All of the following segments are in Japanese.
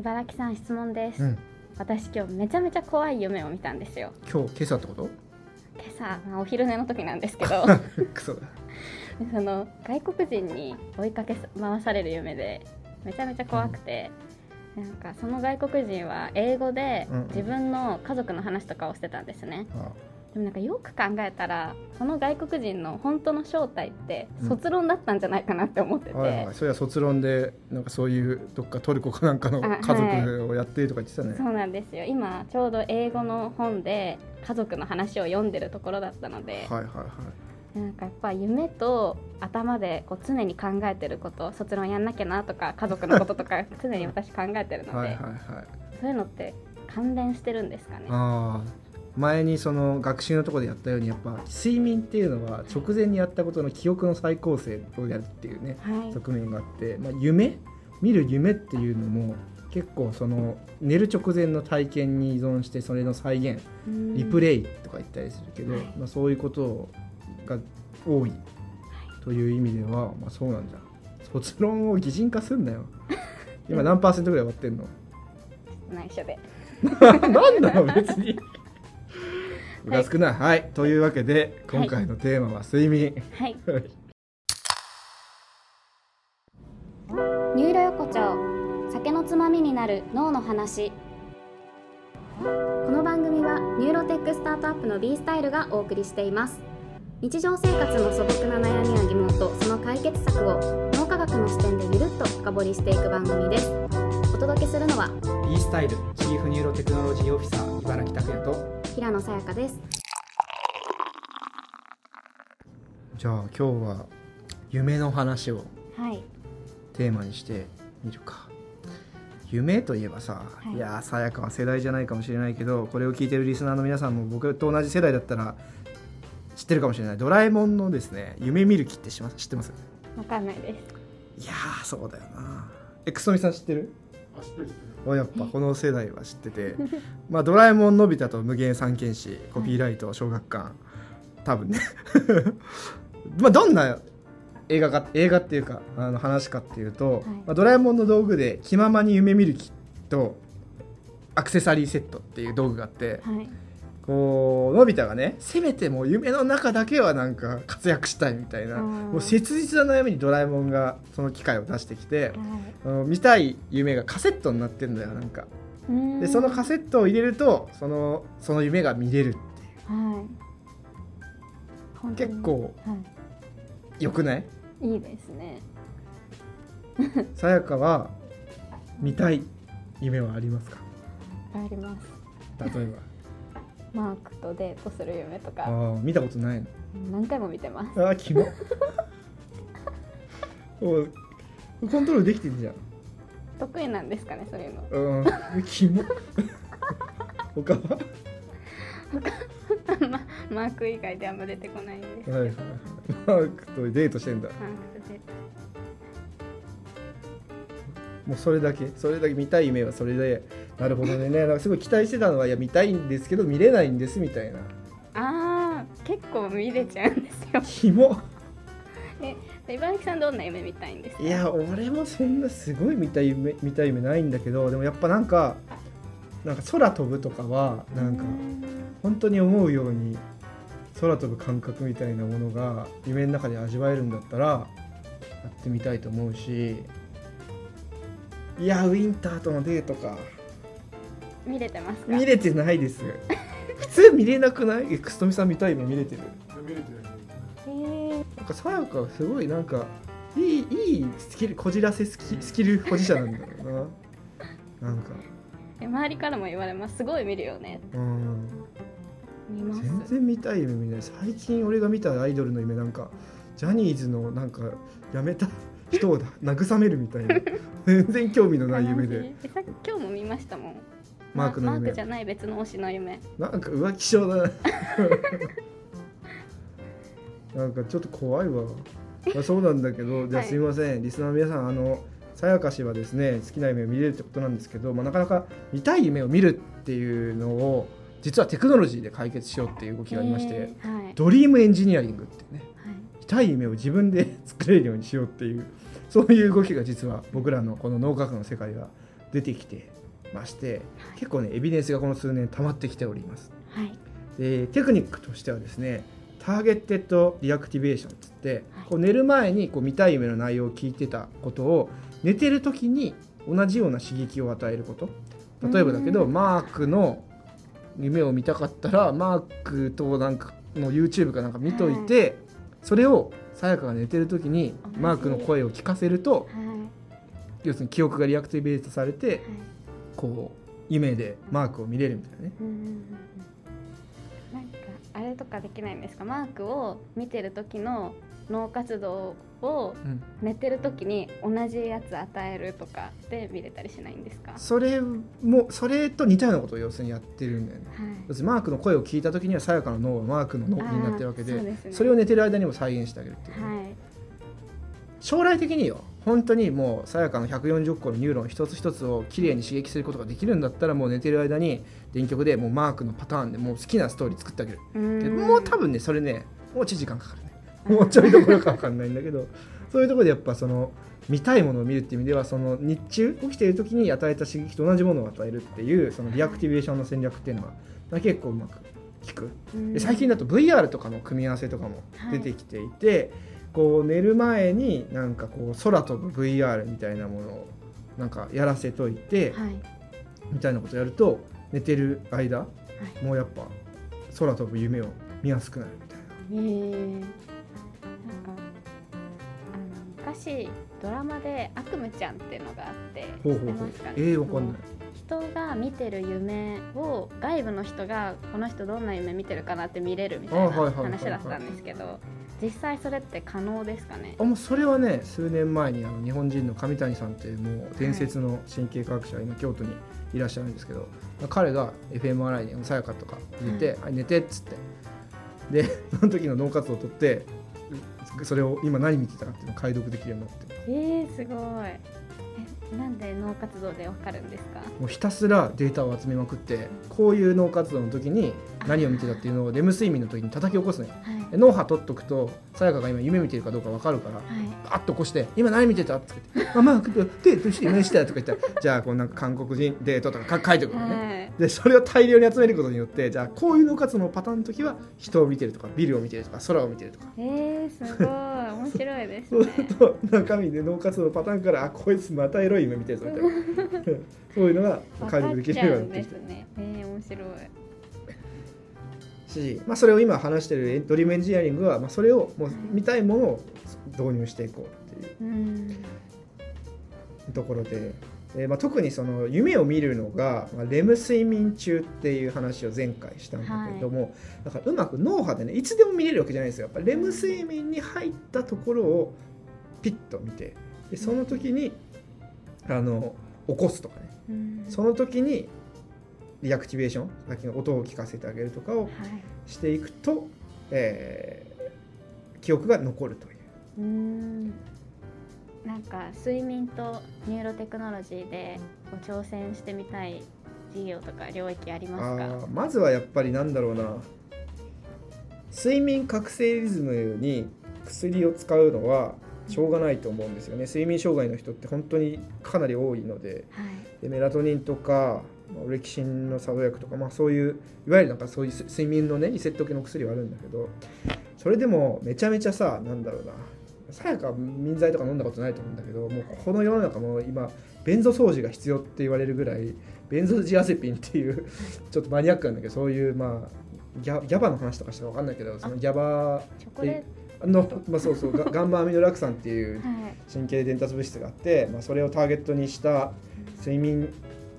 茨城さん質問です、うん。私今日めちゃめちゃ怖い夢を見たんですよ。今日今朝ってこと？今朝、まあ、お昼寝の時なんですけど。クソだ。その外国人に追いかけ回される夢でめちゃめちゃ怖くて、なんかその外国人は英語でうんうん。自分の家族の話とかをしてたんですね、あでもなんかよく考えたらその外国人の本当の正体ってうん。卒論だったんじゃないかなって思ってて、はいはい。それは卒論でなんかそういうどっかトルコかなんかのあ家族をやってるとか言ってたね、そうなんですよ。今ちょうど英語の本で家族の話を読んでるところだったので、はいはいはい。なんかやっぱ夢と頭でこう常に考えてること卒論やんなきゃなとか家族のこととか 常に私考えてるので、はいはいはい。そういうのって関連してるんですかね？ああ前にその学習のところでやったようにやっぱ睡眠っていうのは直前にやったことの記憶の再構成をやるっていうねはい。側面があって、まあ、夢見る夢っていうのも結構その寝る直前の体験に依存してそれの再現うん。リプレイとか言ったりするけど、はい。まあ、そういうことが多いという意味では、まあ、そうなんじゃ。卒論を擬人化すんなよ。今何パーセントぐらい終わってんの？内緒で。なんなの別にムカつくな。はい、というわけで今回のテーマは睡眠、はい。はい。ニューロ横丁酒のつまみになる脳の話。この番組はニューロテックスタートアップの B スタイルがお送りしています。日常生活の素朴な悩みや疑問とその解決策を脳科学の視点でゆるっと深掘りしていく番組です。お届けするのは B スタイルチーフニューロテクノロジーオフィサー茨城拓也と平野さやかです。じゃあ今日は夢の話をはい。テーマにしてみるか。夢といえばさ、はい。い、やーさやかは世代じゃないかもしれないけどこれを聞いてるリスナーの皆さんも僕と同じ世代だったら知ってるかもしれない。ドラえもんのですね夢見る気って知ってます？わかんないです。いやーそうだよな。えくそみさん知ってる？あやっぱこの世代は知っててまあドラえもんのび太と無限三剣士コピーライト小学館多分ね。まあどんな映画か映画っていうかあの話かっていうと、はい。まあ、ドラえもんの道具で気ままに夢見るキとアクセサリーセットっていう道具があってはいこうのび太がねせめてもう夢の中だけはなんか活躍したいみたいなうん。もう切実な悩みにドラえもんがその機会を出してきてはあの見たい夢がカセットになってんだよなんか。いでそのカセットを入れるとそのその夢が見れるっていう。はい。結構はよくない？いいいですね。さやかは見たい夢はありますか？あります。例えマークとデートする夢とばあかー見たことないの？何回も見てます。あーキモ おいコントロールできてんじゃん。得意なんですかねそういうの。うん。キモ 他はまマーク以外であんま出てこないんですけど、はいはいはい。マークとデートしてんだ。マークとデートもうそれだけ。それだけ見たい夢はそれで。なるほどね。なんかすごい期待してたのはいや見たいんですけど見れないんですみたいな。あー結構見れちゃうんですよ。キモで茨城さんどんな夢見たいんですか？いや俺もそんなすごい見たい夢見たい夢ないんだけどでもやっぱなんかなんか空飛ぶとかはなんか本当に思うように空飛ぶ感覚みたいなものが夢の中で味わえるんだったらやってみたいと思うしいやウィンターとのデートか。見れてますか？見れてないです。普通見れなくない？えくすとみさん見たい夢見れてる？へーなんかさやかすごいなんかいいいいスキルこじらせスキスキル保持者なんだろうな。なんか。え周りからも言われます。すごい見るよね。うん。見ます。全然見たい夢見ない。最近俺が見たアイドルの夢なんかジャニーズのなんか辞めた人を慰めるみたいな。全然興味のない夢で。さっき今日も見ましたもん。マークの夢。マークじゃない別の推しの夢。なんか浮気症だな。なんかちょっと怖いわ、まあ、そうなんだけどじゃあはいすみません、リスナーの皆さんあのさやかしはですね好きな夢を見れるってことなんですけど、まあ、なかなか見たい夢を見るっていうのを実はテクノロジーで解決しようっていう動きがありまして、えーはい、ドリームエンジニアリングってねたい夢を自分で作れるようにしようっていうそういう動きが実は僕らのこの脳科学の世界が出てきてまして結構ねエビデンスがこの数年溜まってきております。はい。でテクニックとしてはですね targeted reactivation っつって、はい。こう寝る前にこう見たい夢の内容を聞いてたことを寝てる時に同じような刺激を与えること。例えばだけどうん。マークの夢を見たかったらマークとなんかの YouTube かなんか見といて、それをさやかが寝てる時にマークの声を聞かせるとはい。要するに記憶がリアクティベートされてはい。こう夢でマークを見れるみたいなね。なんかあれとかできないんですか？マークを見てる時の脳活動をうん。寝てる時に同じやつ与えるとかで見れたりしないんですか？それもそれと似たようなことを要するにやってるんだよね。はい。マークの声を聞いた時にはさやかの脳はマークの脳になってるわけでね。それを寝てる間にも再現してあげるっていう。ね、はい。将来的によ本当にもうさやかの140個のニューロン一つ一つをきれいに刺激することができるんだったらもう寝てる間に電極でもうマークのパターンでもう好きなストーリー作ってあげる。もう多分ねそれねもうち時間かかる。ね もうちょいどころか分かんないんだけどそういうところでやっぱその見たいものを見るっていう意味ではその日中起きている時に与えた刺激と同じものを与えるっていうその reactivation の戦略っていうのはまあ結構うまく効く。最近だと VR とかの組み合わせとかも出てきていて、こう寝る前になんかこう空飛ぶ VR みたいなものをなんかやらせといて、はい。みたいなことやると寝てる間はい。もうやっぱ空飛ぶ夢を見やすくなるみたいな。昔ドラマで悪夢ちゃんっていうのがあってほうほうほう。知ってますかね？えー、わかんない。人が見てる夢を外部の人がこの人どんな夢見てるかなって見れるみたいな話だったんですけど実際それって可能ですかね？あもうそれはね数年前にあの日本人の上谷さんっていうもう伝説の神経科学者、今京都にいらっしゃるんですけど彼が FMRI にさやかとか入れて「はい、寝て」っつって。で その時の脳活動を取ってそれを今何見てたかっていうのを解読できるようになって。えー、すごい。なんで脳活動でわかるんですか？もうひたすらデータを集めまくってこういう脳活動の時に何を見てたっていうのをレム睡眠の時に叩き起こすのよはい。で脳波取っとくとさやかが今夢見てるかどうか分かるからはい。バッと起こして「今何見てた?」って言って「あまあデートして夢した」とか言ったら「じゃあこうなんか韓国人デート」とかか書いてくるのね、はいでそれを大量に集めることによってじゃあこういう脳活動のパターンの時は人を見てるとかビルを見てるとか空を見てるとかえー、すごい面白いですそうねすると中身で脳活動のパターンからあこいつまたエロい夢見てるぞみたいな。そういうのが解読できるようになってきてね。えー、面白い。し、まあ、それを今話してるドリームエンジニアリングは、まあ、それをもう見たいものを導入していこうっていううん。ところで、えーまあ、特にその夢を見るのが、まあ、レム睡眠中っていう話を前回したんだけれども、だからうまく脳波でねいつでも見れるわけじゃないですよ。やっぱレム睡眠に入ったところをピッと見てでその時にあの起こすとかね。うん。その時に reactivation さっきの音を聞かせてあげるとかをはい。していくと、えー記憶が残るという。うーん。なんか睡眠とニューロテクノロジーで挑戦してみたい事業とか領域ありますか？まずはやっぱりなんだろうな。睡眠覚醒リズムに薬を使うのはしょうがないと思うんですよね。睡眠障害の人って本当にかなり多いのではい。でメラトニンとかまあオレキシンの作動薬とか、まあ、そういういわゆるなんかそういう睡眠のねリセット系の薬はあるんだけどそれでもめちゃめちゃさなんだろうなさやか眠剤とか飲んだことないと思うんだけどもうこの世の中も今ベンゾ掃除が必要って言われるぐらいベンゾジアセピンっていうちょっとマニアックなんだけどそういうまあギャギャバの話とかしたら分かんないけどそのギャバチョコレの、まあ、そうそうガ ガンマアミノラク酸っていう神経伝達物質があって、まあ、それをターゲットにした睡眠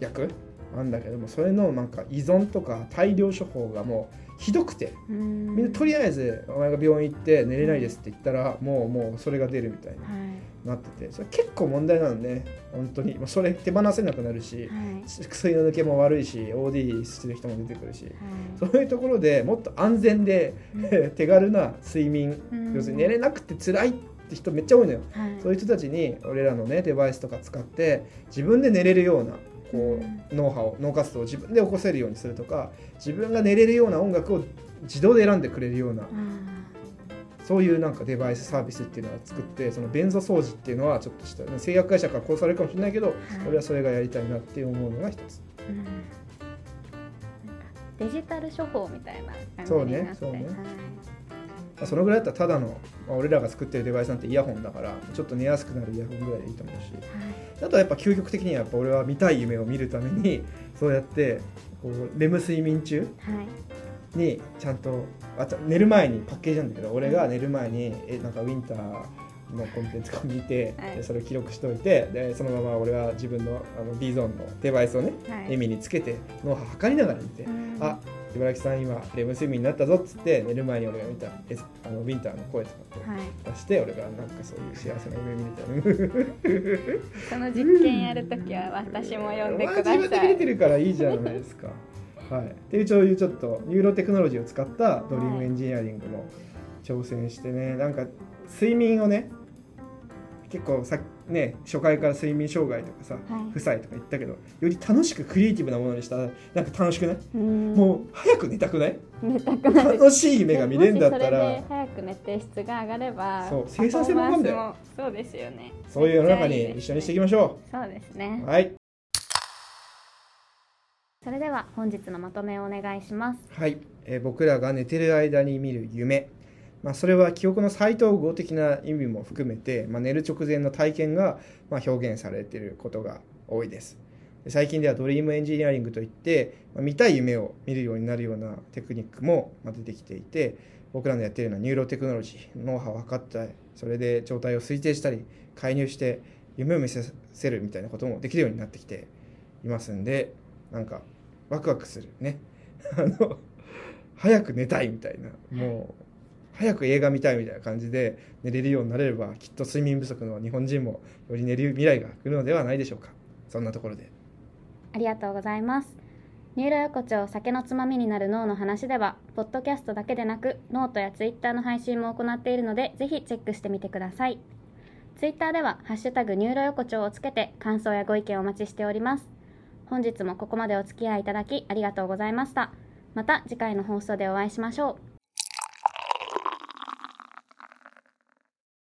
薬なんだけどもそれのなんか依存とか大量処方がもうひどくて。みんなとりあえずお前が病院行って寝れないですって言ったらもうもうそれが出るみたいにはい。なってて。それ結構問題なのね。本当に。まあそれ手放せなくなるしはい。薬の抜けも悪いし OD する人も出てくるし。はい。そういうところでもっと安全で 手軽な睡眠。うん。要するに寝れなくて辛いって人めっちゃ多いのよ。はい。そういう人たちに俺らのねデバイスとか使って自分で寝れるようなこう脳波を脳活動を自分で起こせるようにするとか自分が寝れるような音楽を自動で選んでくれるようなあそういうなんかデバイスサービスっていうのを作ってその便座掃除っていうのはちょっとした製薬会社から殺されるかもしれないけど、俺はそれがやりたいなって思うのが一つ。デジタル処方みたいな感じそうねになって。そうね。はいまあそのぐらいだったらただの、まあ俺らが作ってるデバイスなんてイヤホンだからちょっと寝やすくなるイヤホンぐらいでいいと思うし。あとはやっぱ究極的にはやっぱ俺は見たい夢を見るために そうやってこうレム睡眠中にちゃんとあと寝る前にパッケージなんだけど俺が寝る前にえなんかウィンターのコンテンツとか見て、はい。でそれを記録しておいてでそのまま俺は自分のあの D ゾーンのデバイスをね、はい。耳につけて脳波測りながら見て、うん。あ茨城さん今レム睡眠になったぞっつって寝る前に俺が見たえあのウィンターの声とか出して俺がなんかそういう幸せな夢見れたら その実験やるときは私も呼んでくだまあ自分でさい見れてるからいいじゃないですか。はい、っていうそういうちょっとニューロテクノロジーを使った dream engineering も挑戦してね。なんか睡眠をね結構さね初回から睡眠障害とかさ、はい。負債とか言ったけどより楽しくクリエイティブなものにしたらなんか楽しくない、うん。もう早く寝たくない？寝たくなる楽しい夢が見れるんだったら。で早く寝て質が上がればそう生産性も上がるんだよ。そうですよね。そういう世の中に一緒にしていきましょそうですね。う。はい、それでは本日のまとめをお願いします。はい。えー僕らが寝てる間に見る夢、まあ、それは記憶の再統合的な意味も含めて、まあ、寝る直前の体験がま表現されていることが多いです。最近では dream engineering といって、まあ、見たい夢を見るようになるようなテクニックも出てきていて僕らのやっているのはニューロテクノロジー脳波を測った。りそれで状態を推定したり介入して夢を見せせるみたいなこともできるようになってきていますんでなんかワクワクするね。あの早く寝たいみたいなもう早く映画見たいみたいな感じで寝れるようになれればきっと睡眠不足の日本人もより寝る未来が来るのではないでしょうか。そんなところで。ありがとうございます。ニューロ横丁酒のつまみになる脳の話ではポッドキャストだけでなくノートやツイッターの配信も行っているのでぜひチェックしてみてください。ツイッターでは「ハッシュタグニューロ横丁」をつけて感想やご意見をお待ちしております。本日もここまでお付き合いいただきありがとうございました。また次回の放送でお会いしましょう。